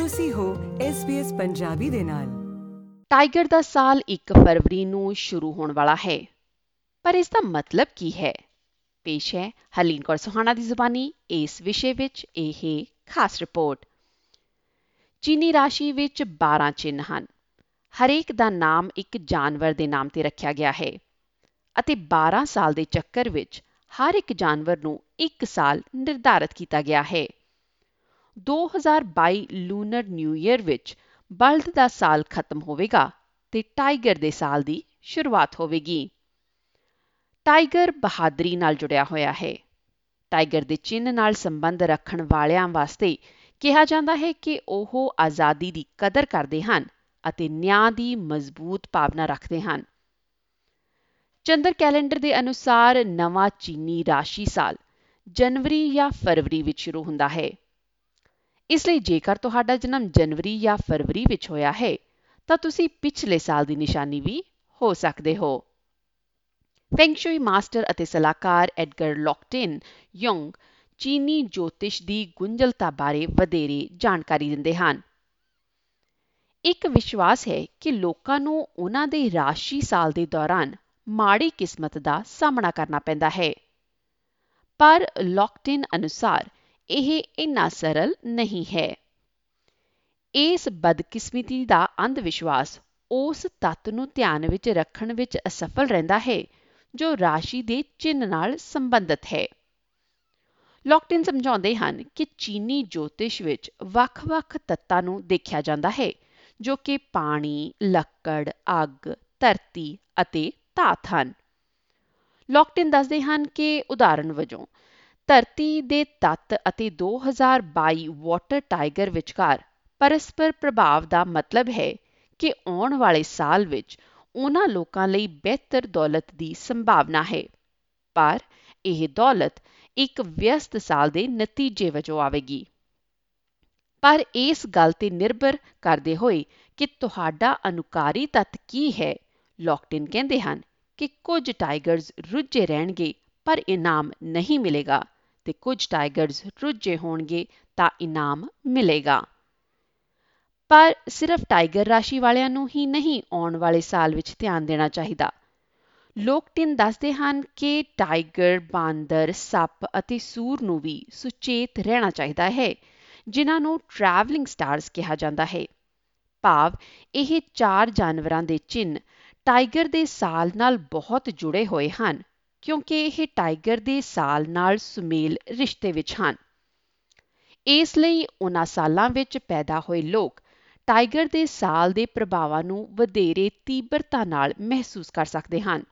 ਤੁਸੀਂ ਹੋ SBS ਪੰਜਾਬੀ ਦੇ ਨਾਲ। ਟਾਈਗਰ ਦਾ ਸਾਲ 1 ਫਰਵਰੀ ਨੂੰ ਸ਼ੁਰੂ ਹੋਣ ਵਾਲਾ ਹੈ। ਪਰ ਇਸ ਦਾ ਮਤਲਬ ਕੀ ਹੈ? ਪੇਸ਼ ਹੈ ਹਲੀਨ ਕੌਰ ਸੁਹਾਣਾ ਦੀ ਜ਼ੁਬਾਨੀ। ਇਸ ਵਿਸ਼ੇ ਵਿੱਚ ਇਹ ਖਾਸ ਰਿਪੋਰਟ। ਚੀਨੀ ਰਾਸ਼ੀ ਵਿੱਚ 12 ਚਿੰਨ੍ਹ ਹਨ। ਹਰੇਕ ਦਾ ਨਾਮ ਇੱਕ ਜਾਨਵਰ ਦੇ ਨਾਮ ਤੇ ਰੱਖਿਆ ਗਿਆ ਹੈ। ਅਤੇ 12 ਸਾਲ ਦੇ ਚੱਕਰ ਵਿੱਚ ਹਰ ਇੱਕ ਜਾਨਵਰ ਨੂੰ ਇੱਕ ਸਾਲ ਨਿਰਧਾਰਤ ਕੀਤਾ ਗਿਆ ਹੈ। 2022 ਲੂਨਰ ਨਿਊ ਈਅਰ ਵਿੱਚ ਬਲਦ ਦਾ ਸਾਲ ਖਤਮ ਹੋਵੇਗਾ ਤੇ ਟਾਈਗਰ ਦੇ ਸਾਲ ਦੀ ਸ਼ੁਰੂਆਤ ਹੋਵੇਗੀ। ਟਾਈਗਰ ਬਹਾਦਰੀ ਨਾਲ ਜੁੜਿਆ ਹੋਇਆ ਹੈ। ਟਾਈਗਰ ਦੇ ਚਿੰਨ੍ਹ ਨਾਲ ਸੰਬੰਧ ਰੱਖਣ ਵਾਲਿਆਂ ਵਾਸਤੇ ਕਿਹਾ ਜਾਂਦਾ ਹੈ ਕਿ ਉਹ ਆਜ਼ਾਦੀ ਦੀ ਕਦਰ ਕਰਦੇ ਹਨ ਅਤੇ ਨਿਆਂ ਦੀ ਮਜ਼ਬੂਤ ਭਾਵਨਾ ਰੱਖਦੇ ਹਨ। ਚੰਦਰ ਕੈਲੰਡਰ ਦੇ ਅਨੁਸਾਰ ਨਵਾਂ ਚੀਨੀ ਰਾਸ਼ੀ ਸਾਲ ਜਨਵਰੀ ਜਾਂ ਫਰਵਰੀ ਵਿੱਚ ਸ਼ੁਰੂ ਹੁੰਦਾ ਹੈ। ਇਸ ਲਈ ਜੇਕਰ ਤੁਹਾਡਾ ਜਨਮ ਜਨਵਰੀ ਜਾਂ ਫਰਵਰੀ ਵਿੱਚ ਹੋਇਆ ਹੈ, ਤਾਂ ਤੁਸੀਂ ਪਿਛਲੇ ਸਾਲ ਦੀ ਨਿਸ਼ਾਨੀ ਵੀ ਹੋ ਸਕਦੇ ਹੋ। ਫੈਂਗਸ਼ੂਈ ਮਾਸਟਰ ਅਤੇ ਸਲਾਹਕਾਰ ਐਡਗਰ ਲੌਕਟਿਨ ਯੰਗ ਚੀਨੀ ਜੋਤਿਸ਼ ਦੀ ਗੁੰਝਲਤਾ ਬਾਰੇ ਵਧੇਰੇ ਜਾਣਕਾਰੀ ਦਿੰਦੇ ਹਨ। ਇੱਕ ਵਿਸ਼ਵਾਸ ਹੈ ਕਿ ਲੋਕਾਂ ਨੂੰ ਉਹਨਾਂ ਦੇ ਰਾਸ਼ੀ ਸਾਲ ਦੇ ਦੌਰਾਨ ਮਾੜੀ ਕਿਸਮਤ ਦਾ ਸਾਹਮਣਾ ਕਰਨਾ ਪੈਂਦਾ ਹੈ। ਪਰ ਲੌਕਟਿਨ ਅਨੁਸਾਰ ਇਹ ਇੰਨਾ ਸਰਲ ਨਹੀਂ ਹੈ। ਇਸ ਬਦਕਿਸਮਤੀ ਦਾ ਅੰਧ ਵਿਸ਼ਵਾਸ ਉਸ ਤੱਤ ਨੂੰ ਧਿਆਨ ਵਿੱਚ ਰੱਖਣ ਵਿੱਚ ਅਸਫਲ ਰਹਿੰਦਾ ਹੈ ਜੋ ਰਾਸ਼ੀ ਦੇ ਚਿੰਨ ਨਾਲ ਸੰਬੰਧਿਤ ਹੈ। ਲੌਕਟਿਨ ਸਮਝਾਉਂਦੇ ਹਨ ਕਿ ਚੀਨੀ ਜੋਤਿਸ਼ ਵਿੱਚ ਵੱਖ-ਵੱਖ ਤੱਤਾਂ ਨੂੰ ਦੇਖਿਆ ਜਾਂਦਾ ਹੈ ਜੋ ਕਿ ਪਾਣੀ, ਲੱਕੜ, ਅੱਗ, ਧਰਤੀ ਅਤੇ ਧਾਤ ਹਨ। ਲੌਕਟਿਨ ਦੱਸਦੇ ਹਨ ਕਿ ਉਦਾਹਰਣ ਵਜੋਂ ਧਰਤੀ ਦੇ ਤੱਤ ਅਤੇ 2022 ਵਾਟਰ ਟਾਈਗਰ ਵਿਚਕਾਰ ਪਰਸਪਰ ਪ੍ਰਭਾਵ ਦਾ ਮਤਲਬ ਹੈ ਕਿ ਆਉਣ ਵਾਲੇ ਸਾਲ ਵਿੱਚ ਉਹਨਾਂ ਲੋਕਾਂ ਲਈ ਬਿਹਤਰ ਦੌਲਤ ਦੀ ਸੰਭਾਵਨਾ ਹੈ। ਪਰ ਇਹ ਦੌਲਤ ਇੱਕ ਵਿਅਸਤ ਸਾਲ ਦੇ ਨਤੀਜੇ ਵਜੋਂ ਆਵੇਗੀ। ਪਰ ਇਸ ਗੱਲ ਤੇ ਨਿਰਭਰ ਕਰਦੇ ਹੋਏ ਕਿ ਤੁਹਾਡਾ ਅਨੁਕਾਰੀ ਤੱਤ ਕੀ ਹੈ ਲੌਕਟਿਨ ਕਹਿੰਦੇ ਹਨ ਕਿ ਕੁਝ ਟਾਈਗਰਸ ਰੁੱਝੇ ਰਹਿਣਗੇ ਪਰ ਇਨਾਮ ਨਹੀਂ ਮਿਲੇਗਾ। ਤੇ ਕੁਝ ਟਾਈਗਰਸ ਰੁੱਝੇ ਹੋਣਗੇ ਤਾਂ ਇਨਾਮ ਮਿਲੇਗਾ। ਪਰ ਸਿਰਫ ਟਾਈਗਰ ਰਾਸ਼ੀ ਵਾਲਿਆਂ ਨੂੰ ਹੀ ਨਹੀਂ ਆਉਣ ਵਾਲੇ ਸਾਲ ਵਿੱਚ ਧਿਆਨ ਦੇਣਾ ਚਾਹੀਦਾ। ਲੋਕਟਿਨ ਦੱਸਦੇ ਹਨ ਕਿ ਟਾਈਗਰ, ਬਾਂਦਰ, ਸੱਪ ਅਤੇ ਸੂਰ ਨੂੰ ਵੀ ਸੁਚੇਤ ਰਹਿਣਾ ਚਾਹੀਦਾ ਹੈ, ਜਿਨ੍ਹਾਂ ਨੂੰ ਟਰੈਵਲਿੰਗ ਸਟਾਰਸ ਕਿਹਾ ਜਾਂਦਾ ਹੈ। ਭਾਵ, ਇਹ ਚਾਰ ਜਾਨਵਰਾਂ ਦੇ ਚਿੰਨ ਟਾਈਗਰ ਦੇ ਸਾਲ ਨਾਲ ਬਹੁਤ ਜੁੜੇ ਹੋਏ ਹਨ। ਕਿਉਂਕਿ ਇਹ ਟਾਈਗਰ ਦੇ ਸਾਲ ਨਾਲ ਸੁਮੇਲ ਰਿਸ਼ਤੇ ਵਿੱਚ ਹਨ। ਇਸ ਲਈ ਉਹਨਾਂ ਸਾਲਾਂ ਵਿੱਚ ਪੈਦਾ ਹੋਏ ਲੋਕ ਟਾਈਗਰ ਦੇ ਸਾਲ ਦੇ ਪ੍ਰਭਾਵਾਂ ਨੂੰ ਵਧੇਰੇ ਤੀਬਰਤਾ ਨਾਲ ਮਹਿਸੂਸ ਕਰ ਸਕਦੇ ਹਨ।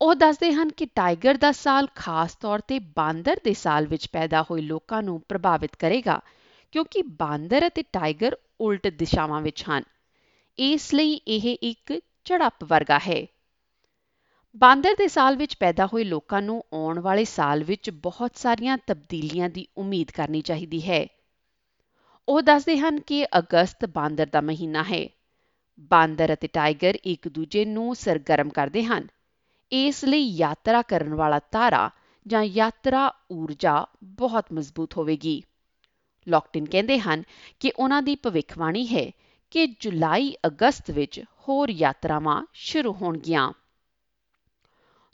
ਉਹ ਦੱਸਦੇ ਹਨ ਕਿ ਟਾਈਗਰ ਦਾ ਸਾਲ ਖਾਸ ਤੌਰ ਤੇ ਬਾਂਦਰ ਦੇ ਸਾਲ ਵਿੱਚ ਪੈਦਾ ਹੋਏ ਲੋਕਾਂ ਨੂੰ ਪ੍ਰਭਾਵਿਤ ਕਰੇਗਾ, ਕਿਉਂਕਿ ਬਾਂਦਰ ਅਤੇ ਟਾਈਗਰ ਉਲਟ ਦਿਸ਼ਾਵਾਂ ਵਿੱਚ ਹਨ। ਇਸ ਲਈ ਇਹ ਇੱਕ ਝੜਪ ਵਰਗਾ ਹੈ। ਬਾਂਦਰ ਦੇ ਸਾਲ ਵਿੱਚ ਪੈਦਾ ਹੋਏ ਲੋਕਾਂ ਨੂੰ ਆਉਣ ਵਾਲੇ ਸਾਲ ਵਿੱਚ ਬਹੁਤ ਸਾਰੀਆਂ ਤਬਦੀਲੀਆਂ ਦੀ ਉਮੀਦ ਕਰਨੀ ਚਾਹੀਦੀ ਹੈ। ਉਹ ਦੱਸਦੇ ਹਨ ਕਿ ਅਗਸਤ ਬਾਂਦਰ ਦਾ ਮਹੀਨਾ ਹੈ। ਬਾਂਦਰ ਅਤੇ ਟਾਈਗਰ ਇੱਕ ਦੂਜੇ ਨੂੰ ਸਰਗਰਮ ਕਰਦੇ ਹਨ। ਇਸ ਲਈ ਯਾਤਰਾ ਕਰਨ ਵਾਲਾ ਤਾਰਾ ਜਾਂ ਯਾਤਰਾ ਊਰਜਾ ਬਹੁਤ ਮਜ਼ਬੂਤ ਹੋਵੇਗੀ। ਲੌਕਟਿਨ ਕਹਿੰਦੇ ਹਨ ਕਿ ਉਹਨਾਂ ਦੀ ਭਵਿੱਖਬਾਣੀ ਹੈ ਕਿ ਜੁਲਾਈ ਅਗਸਤ ਵਿੱਚ ਹੋਰ ਯਾਤਰਾਵਾਂ ਸ਼ੁਰੂ ਹੋਣਗੀਆਂ।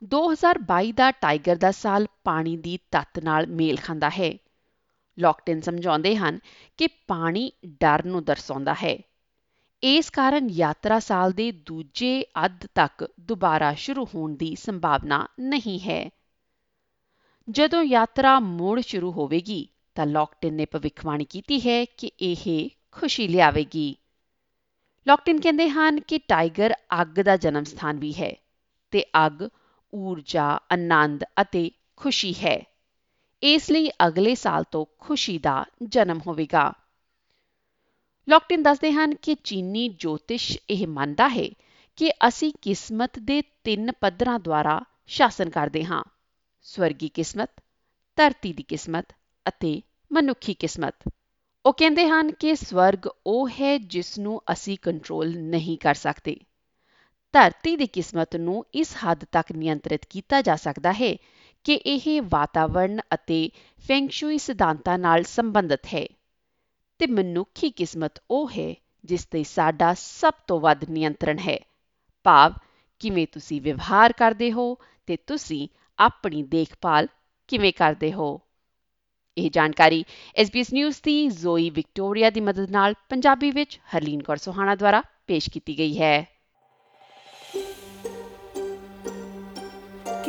2022 ਦਾ ਟਾਈਗਰ ਦਾ ਸਾਲ ਪਾਣੀ ਦੀ ਤੱਤ ਨਾਲ ਮੇਲ ਖਾਂਦਾ ਹੈ। ਲੌਕਟਿਨ ਸਮਝਾਉਂਦੇ ਹਨ ਕਿ ਪਾਣੀ ਡਰ ਨੂੰ ਦਰਸਾਉਂਦਾ ਹੈ। ਇਸ ਕਾਰਨ ਯਾਤਰਾ ਸਾਲ ਦੇ ਦੂਜੇ ਅੱਧ ਤੱਕ ਦੁਬਾਰਾ ਸ਼ੁਰੂ ਹੋਣ ਦੀ ਸੰਭਾਵਨਾ ਨਹੀਂ ਹੈ। ਜਦੋਂ ਯਾਤਰਾ ਮੁੜ ਸ਼ੁਰੂ ਹੋਵੇਗੀ, ਤਾਂ ਲੌਕਟਿਨ ਨੇ ਭਵਿੱਖਬਾਣੀ ਕੀਤੀ ਹੈ ਕਿ ਇਹ ਖੁਸ਼ੀ ਲਿਆਵੇਗੀ। ਲੌਕਟਿਨ ਕਹਿੰਦੇ ਹਨ ਕਿ ਟਾਈਗਰ ਅੱਗ ਦਾ ਜਨਮ ਸਥਾਨ ਵੀ ਹੈ ਤੇ ਅੱਗ ਊਰਜਾ, ਆਨੰਦ ਅਤੇ ਖੁਸ਼ੀ ਹੈ। ਇਸ ਲਈ ਅਗਲੇ ਸਾਲ ਤੋਂ ਖੁਸ਼ੀ ਦਾ ਜਨਮ ਹੋਵੇਗਾ। ਲੌਕਟਿਨ ਦੱਸਦੇ ਹਨ ਕਿ ਚੀਨੀ ਜੋਤਿਸ਼ ਇਹ ਮੰਨਦਾ ਹੈ ਕਿ ਅਸੀਂ ਕਿਸਮਤ ਦੇ ਤਿੰਨ ਪੱਧਰਾਂ ਦੁਆਰਾ ਸ਼ਾਸਨ ਕਰਦੇ ਹਾਂ। ਸਵਰਗੀ ਕਿਸਮਤ, ਧਰਤੀ ਦੀ ਕਿਸਮਤ ਅਤੇ ਮਨੁੱਖੀ ਕਿਸਮਤ। ਉਹ ਕਹਿੰਦੇ ਹਨ ਕਿ ਸਵਰਗ ਉਹ ਹੈ ਜਿਸ ਨੂੰ ਅਸੀਂ ਕੰਟਰੋਲ ਨਹੀਂ ਕਰ ਸਕਦੇ। ਧਰਤੀ ਦੀ ਕਿਸਮਤ ਨੂੰ ਇਸ ਹੱਦ ਤੱਕ ਨਿਯੰਤਰਿਤ ਕੀਤਾ ਜਾ ਸਕਦਾ ਹੈ ਕਿ ਇਹ ਵਾਤਾਵਰਣ ਅਤੇ ਫੈਂਗਸ਼ੂਈ ਸਿਧਾਂਤਾਂ ਨਾਲ ਸੰਬੰਧਿਤ ਹੈ। ਤੇ ਮਨੁੱਖੀ ਕਿਸਮਤ ਉਹ ਹੈ ਜਿਸ ਤੇ ਸਾਡਾ ਸਭ ਤੋਂ ਵੱਧ ਨਿਯੰਤਰਣ ਹੈ। ਭਾਵ, ਕਿਵੇਂ ਤੁਸੀਂ ਵਿਵਹਾਰ ਕਰਦੇ ਹੋ ਤੇ ਤੁਸੀਂ ਆਪਣੀ ਦੇਖਭਾਲ ਕਿਵੇਂ ਕਰਦੇ ਹੋ। ਇਹ ਜਾਣਕਾਰੀ SBS ਨਿਊਜ਼ ਦੀ ਜ਼ੋਈ ਵਿਕਟੋਰੀਆ ਦੀ ਮਦਦ ਨਾਲ ਪੰਜਾਬੀ ਵਿੱਚ ਹਰਲੀਨ ਕੌਰ ਸੁਹਾਣਾ ਦੁਆਰਾ ਪੇਸ਼ ਕੀਤੀ ਗਈ ਹੈ।